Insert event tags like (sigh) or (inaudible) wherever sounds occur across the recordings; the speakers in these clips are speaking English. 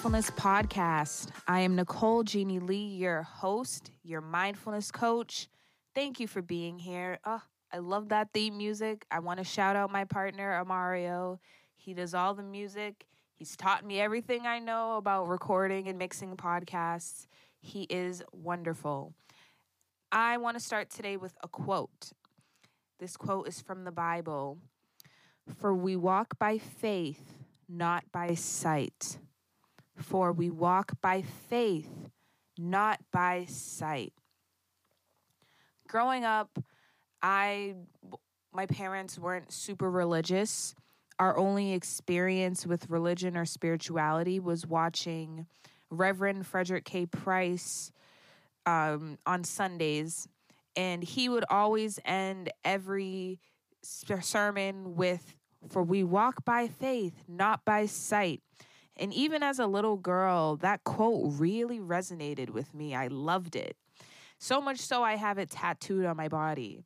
Mindfulness Podcast. I am Nicole Jeannie Lee, your host, your mindfulness coach. Thank you for being here. Oh, I love that theme music. I want to shout out my partner, Amario. He does all the music. He's taught me everything I know about recording and mixing podcasts. He is wonderful. I want to start today with a quote. This quote is from the Bible For we walk by faith, not by sight. For we walk by faith, not by sight. Growing up, I my parents weren't super religious. Our only experience with religion or spirituality was watching Reverend Frederick K. Price um, on Sundays, and he would always end every sermon with, For we walk by faith, not by sight. And even as a little girl, that quote really resonated with me. I loved it. So much so, I have it tattooed on my body.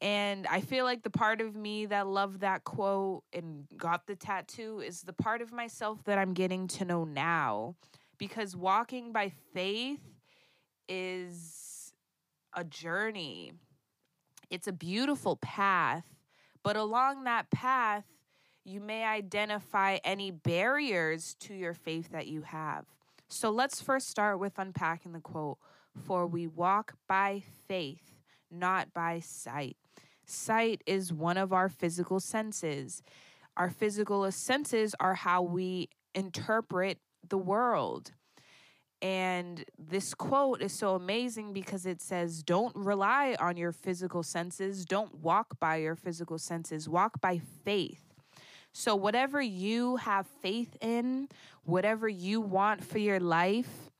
And I feel like the part of me that loved that quote and got the tattoo is the part of myself that I'm getting to know now. Because walking by faith is a journey, it's a beautiful path. But along that path, you may identify any barriers to your faith that you have. So let's first start with unpacking the quote For we walk by faith, not by sight. Sight is one of our physical senses. Our physical senses are how we interpret the world. And this quote is so amazing because it says, Don't rely on your physical senses. Don't walk by your physical senses. Walk by faith. So, whatever you have faith in, whatever you want for your life,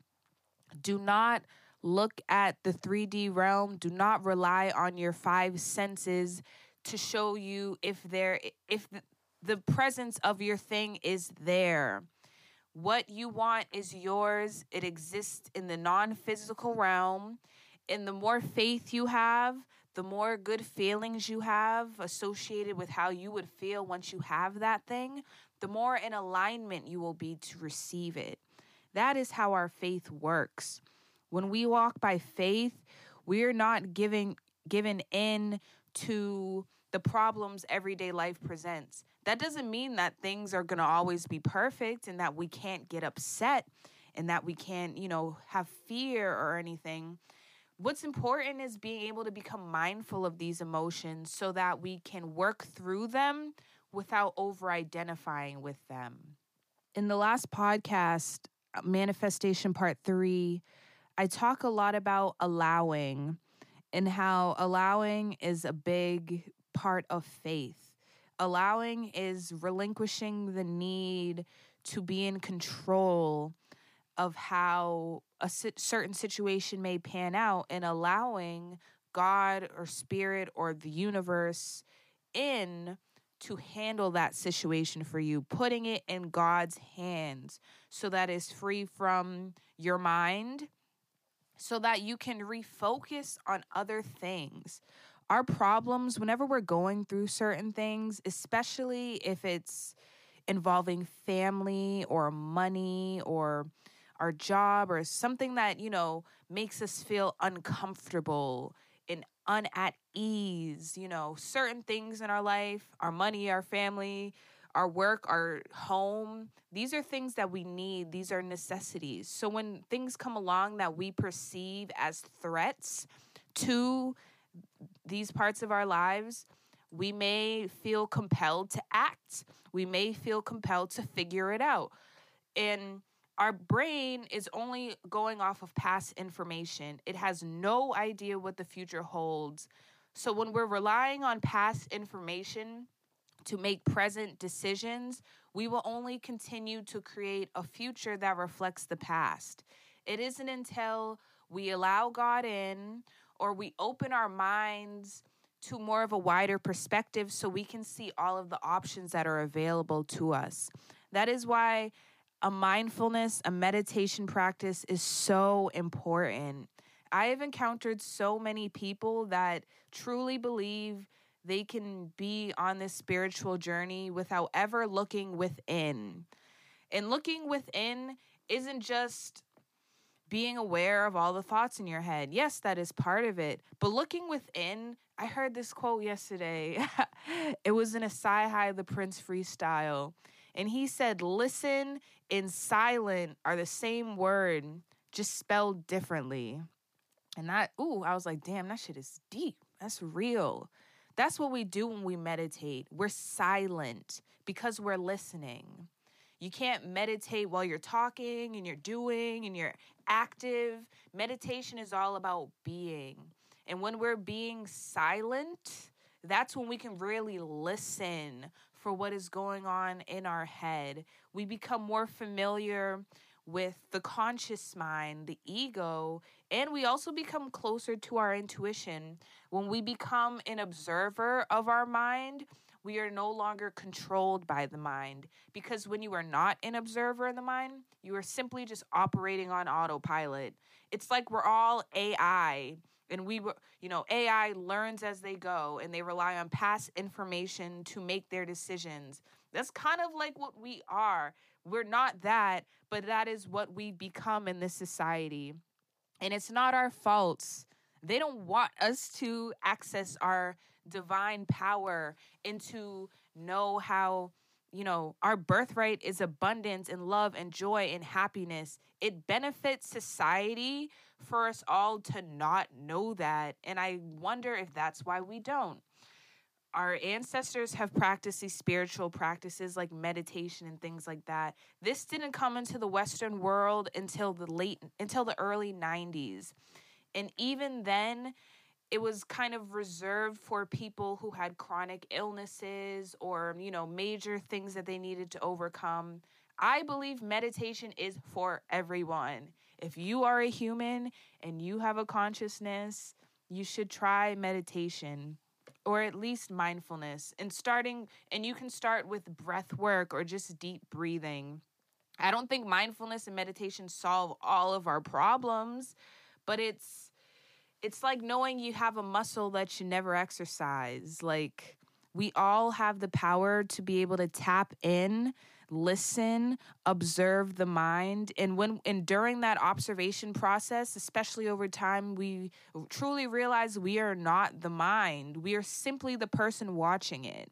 do not look at the 3D realm. Do not rely on your five senses to show you if there if the presence of your thing is there. What you want is yours. It exists in the non-physical realm. And the more faith you have, the more good feelings you have associated with how you would feel once you have that thing, the more in alignment you will be to receive it. That is how our faith works. When we walk by faith, we're not giving given in to the problems everyday life presents. That doesn't mean that things are going to always be perfect and that we can't get upset and that we can't, you know, have fear or anything. What's important is being able to become mindful of these emotions so that we can work through them without over identifying with them. In the last podcast, Manifestation Part 3, I talk a lot about allowing and how allowing is a big part of faith. Allowing is relinquishing the need to be in control of how a certain situation may pan out and allowing God or spirit or the universe in to handle that situation for you, putting it in God's hands so that is free from your mind, so that you can refocus on other things. Our problems, whenever we're going through certain things, especially if it's involving family or money or our job or something that, you know, makes us feel uncomfortable and un at ease, you know, certain things in our life, our money, our family, our work, our home, these are things that we need. These are necessities. So when things come along that we perceive as threats to these parts of our lives, we may feel compelled to act. We may feel compelled to figure it out. And our brain is only going off of past information, it has no idea what the future holds. So when we're relying on past information, to make present decisions, we will only continue to create a future that reflects the past. It isn't until we allow God in or we open our minds to more of a wider perspective so we can see all of the options that are available to us. That is why a mindfulness, a meditation practice is so important. I have encountered so many people that truly believe they can be on this spiritual journey without ever looking within. And looking within isn't just being aware of all the thoughts in your head. Yes, that is part of it. But looking within, I heard this quote yesterday. (laughs) it was in a CyHi the Prince freestyle. And he said, listen and silent are the same word, just spelled differently. And that, ooh, I was like, damn, that shit is deep. That's real. That's what we do when we meditate. We're silent because we're listening. You can't meditate while you're talking and you're doing and you're active. Meditation is all about being. And when we're being silent, that's when we can really listen for what is going on in our head. We become more familiar with the conscious mind, the ego, and we also become closer to our intuition. When we become an observer of our mind, we are no longer controlled by the mind because when you are not an observer in the mind, you are simply just operating on autopilot. It's like we're all AI and we were you know ai learns as they go and they rely on past information to make their decisions. That's kind of like what we are. We're not that but that is what we become in this society. And it's not our faults. They don't want us to access our divine power and to know how you know our birthright is abundance and love and joy and happiness. It benefits society for us all to not know that and i wonder if that's why we don't. Our ancestors have practiced these spiritual practices like meditation and things like that. This didn't come into the western world until the late until the early 90s and even then it was kind of reserved for people who had chronic illnesses or, you know, major things that they needed to overcome. I believe meditation is for everyone. If you are a human and you have a consciousness, you should try meditation or at least mindfulness and starting and you can start with breath work or just deep breathing. I don't think mindfulness and meditation solve all of our problems, but it's it's like knowing you have a muscle that you never exercise. Like we all have the power to be able to tap in, listen, observe the mind, and when and during that observation process, especially over time, we truly realize we are not the mind. We are simply the person watching it.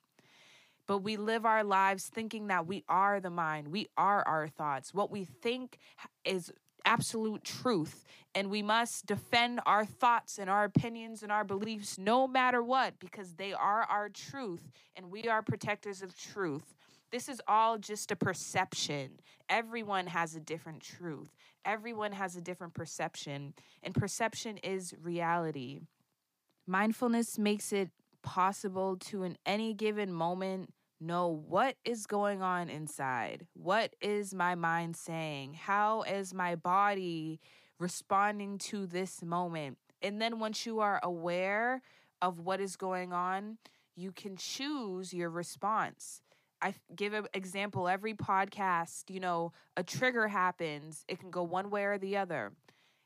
But we live our lives thinking that we are the mind. We are our thoughts. What we think is absolute truth. And we must defend our thoughts and our opinions and our beliefs no matter what, because they are our truth and we are protectors of truth. This is all just a perception. Everyone has a different truth, everyone has a different perception, and perception is reality. Mindfulness makes it possible to, in any given moment, know what is going on inside. What is my mind saying? How is my body responding to this moment? And then once you are aware of what is going on, you can choose your response. I give an example every podcast, you know, a trigger happens, it can go one way or the other.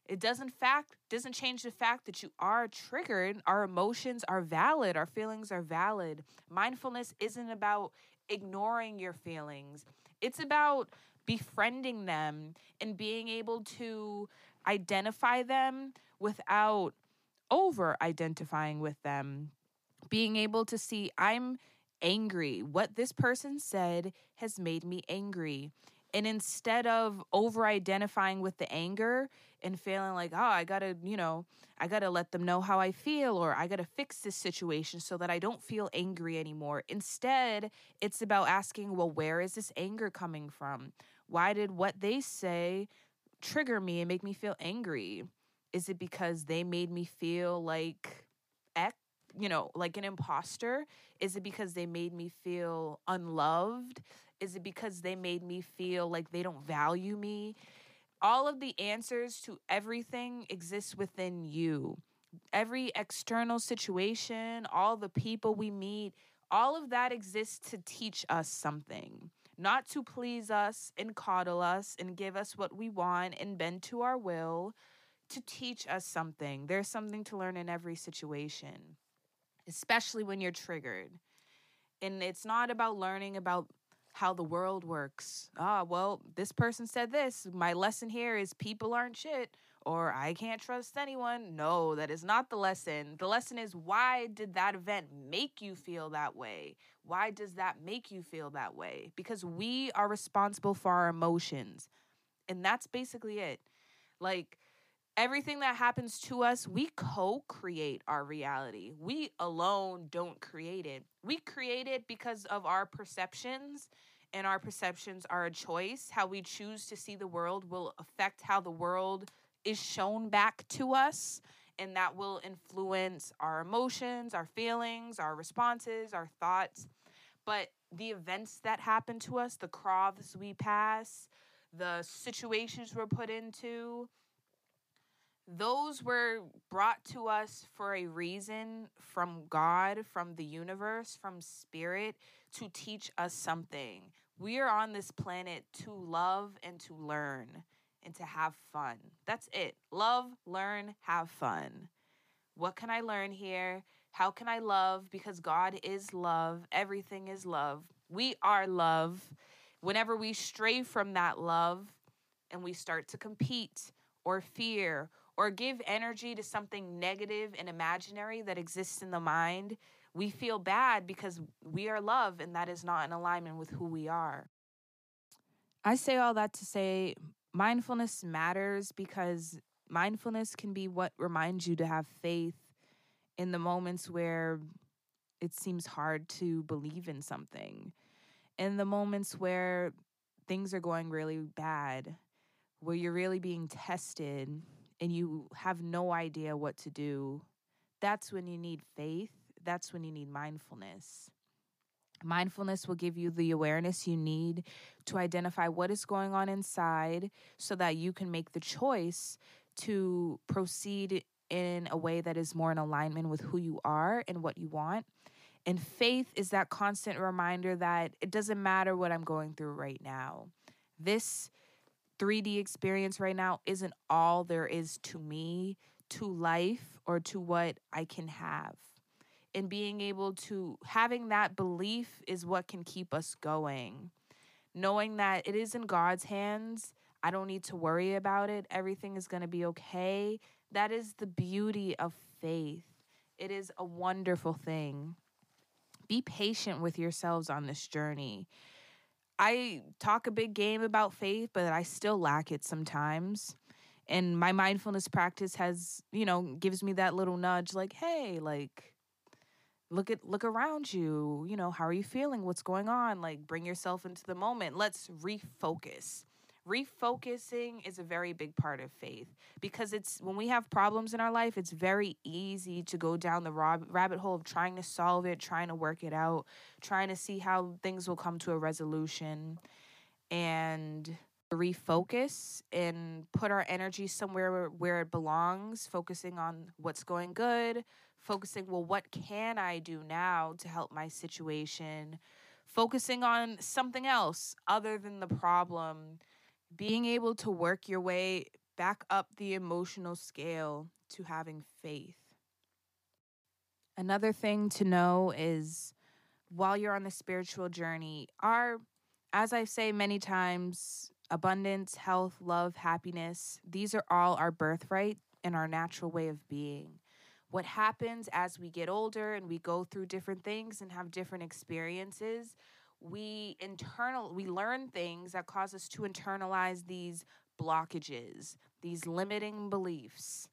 It doesn't fact doesn't change the fact that you are triggered. Our emotions are valid. Our feelings are valid. Mindfulness isn't about ignoring your feelings. It's about befriending them and being able to identify them without over identifying with them. Being able to see I'm angry. What this person said has made me angry. And instead of over identifying with the anger and feeling like, oh, I gotta, you know, I gotta let them know how I feel or I gotta fix this situation so that I don't feel angry anymore. Instead, it's about asking, well, where is this anger coming from? Why did what they say trigger me and make me feel angry? Is it because they made me feel like X? You know, like an imposter? Is it because they made me feel unloved? Is it because they made me feel like they don't value me? All of the answers to everything exists within you. Every external situation, all the people we meet, all of that exists to teach us something, not to please us and coddle us and give us what we want and bend to our will, to teach us something. There's something to learn in every situation, especially when you're triggered. And it's not about learning about how the world works. Ah, well, this person said this. My lesson here is people aren't shit or I can't trust anyone. No, that is not the lesson. The lesson is why did that event make you feel that way? Why does that make you feel that way? Because we are responsible for our emotions. And that's basically it. Like, everything that happens to us, we co create our reality. We alone don't create it. We create it because of our perceptions, and our perceptions are a choice. How we choose to see the world will affect how the world is shown back to us. And that will influence our emotions, our feelings, our responses, our thoughts. But the events that happen to us, the croths we pass, the situations we're put into, those were brought to us for a reason from God, from the universe, from spirit to teach us something. We are on this planet to love and to learn and to have fun. That's it. Love, learn, have fun. What can I learn here? How can I love? Because God is love. Everything is love. We are love. Whenever we stray from that love and we start to compete or fear or give energy to something negative and imaginary that exists in the mind, we feel bad because we are love and that is not in alignment with who we are. I say all that to say mindfulness matters because mindfulness can be what reminds you to have faith in the moments where it seems hard to believe in something, in the moments where things are going really bad, where you're really being tested and you have no idea what to do, that's when you need faith. That's when you need mindfulness. Mindfulness will give you the awareness you need to identify what is going on inside so that you can make the choice to proceed in a way that is more in alignment with who you are and what you want. And faith is that constant reminder that it doesn't matter what I'm going through right now. This 3D experience right now isn't all there is to me, to life, or to what I can have. And being able to, having that belief is what can keep us going. Knowing that it is in God's hands, I don't need to worry about it. Everything is going to be okay. That is the beauty of faith. It is a wonderful thing. Be patient with yourselves on this journey. I talk a big game about faith, but I still lack it sometimes. And my mindfulness practice has, you know, gives me that little nudge like, "Hey, like look at look around you. You know, how are you feeling? What's going on? Like bring yourself into the moment. Let's refocus." Refocusing is a very big part of faith because it's when we have problems in our life it's very easy to go down the rabbit hole of trying to solve it trying to work it out trying to see how things will come to a resolution. And refocus and put our energy somewhere where it belongs focusing on what's going good focusing well what can i do now to help my situation? Focusing on something else other than the problem being able to work your way back up the emotional scale to having faith. Another thing to know is while you're on the spiritual journey, our, as I say many times, abundance, health, love, happiness, these are all our birthright and our natural way of being. What happens as we get older and we go through different things and have different experiences, we internal we learn things that cause us to internalize these blockages, these limiting beliefs.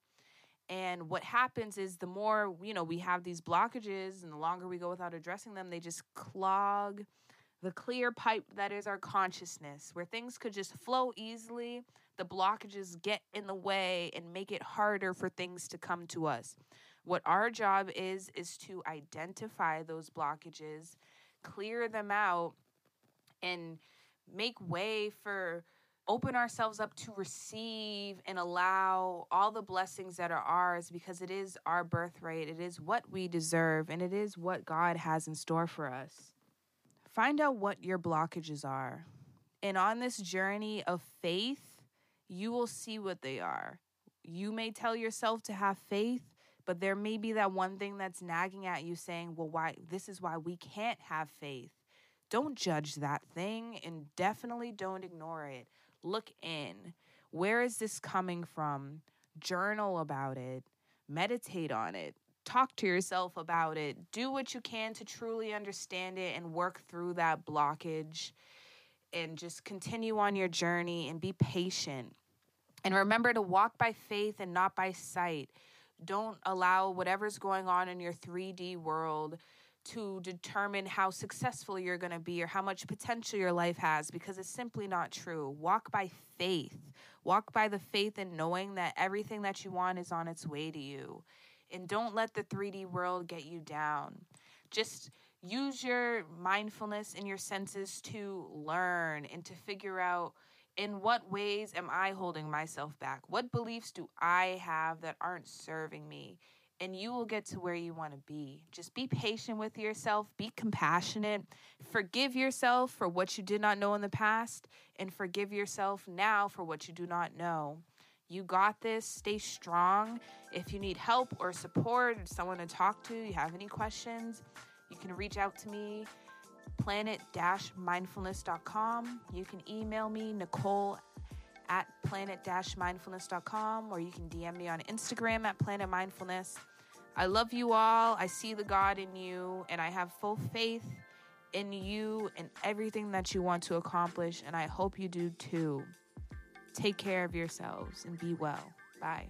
And what happens is the more, you know, we have these blockages and the longer we go without addressing them, they just clog the clear pipe that is our consciousness, where things could just flow easily. The blockages get in the way and make it harder for things to come to us. What our job is, is to identify those blockages clear them out and make way for open ourselves up to receive and allow all the blessings that are ours because it is our birthright. It is what we deserve and it is what God has in store for us. Find out what your blockages are. And on this journey of faith, you will see what they are. You may tell yourself to have faith, but there may be that one thing that's nagging at you saying, well, why this is why we can't have faith. don't judge that thing and definitely don't ignore it. Look in. Where is this coming from? Journal about it, meditate on it, talk to yourself about it, do what you can to truly understand it and work through that blockage and just continue on your journey and be patient. And remember to walk by faith and not by sight. Don't allow whatever's going on in your 3D world to determine how successful you're going to be or how much potential your life has because it's simply not true. Walk by faith. Walk by the faith and knowing that everything that you want is on its way to you. And don't let the 3D world get you down. Just use your mindfulness and your senses to learn and to figure out in what ways am I holding myself back? What beliefs do I have that aren't serving me? and you will get to where you want to be. Just be patient with yourself, be compassionate, forgive yourself for what you did not know in the past, and forgive yourself now for what you do not know. You got this. Stay strong. If you need help or support, or someone to talk to, you have any questions, you can reach out to me planet-mindfulness.com. You can email me Nicole at planet-mindfulness.com or you can DM me on Instagram at Planet Mindfulness. I love you all. I see the God in you, and I have full faith in you and everything that you want to accomplish, and I hope you do too. Take care of yourselves and be well. Bye.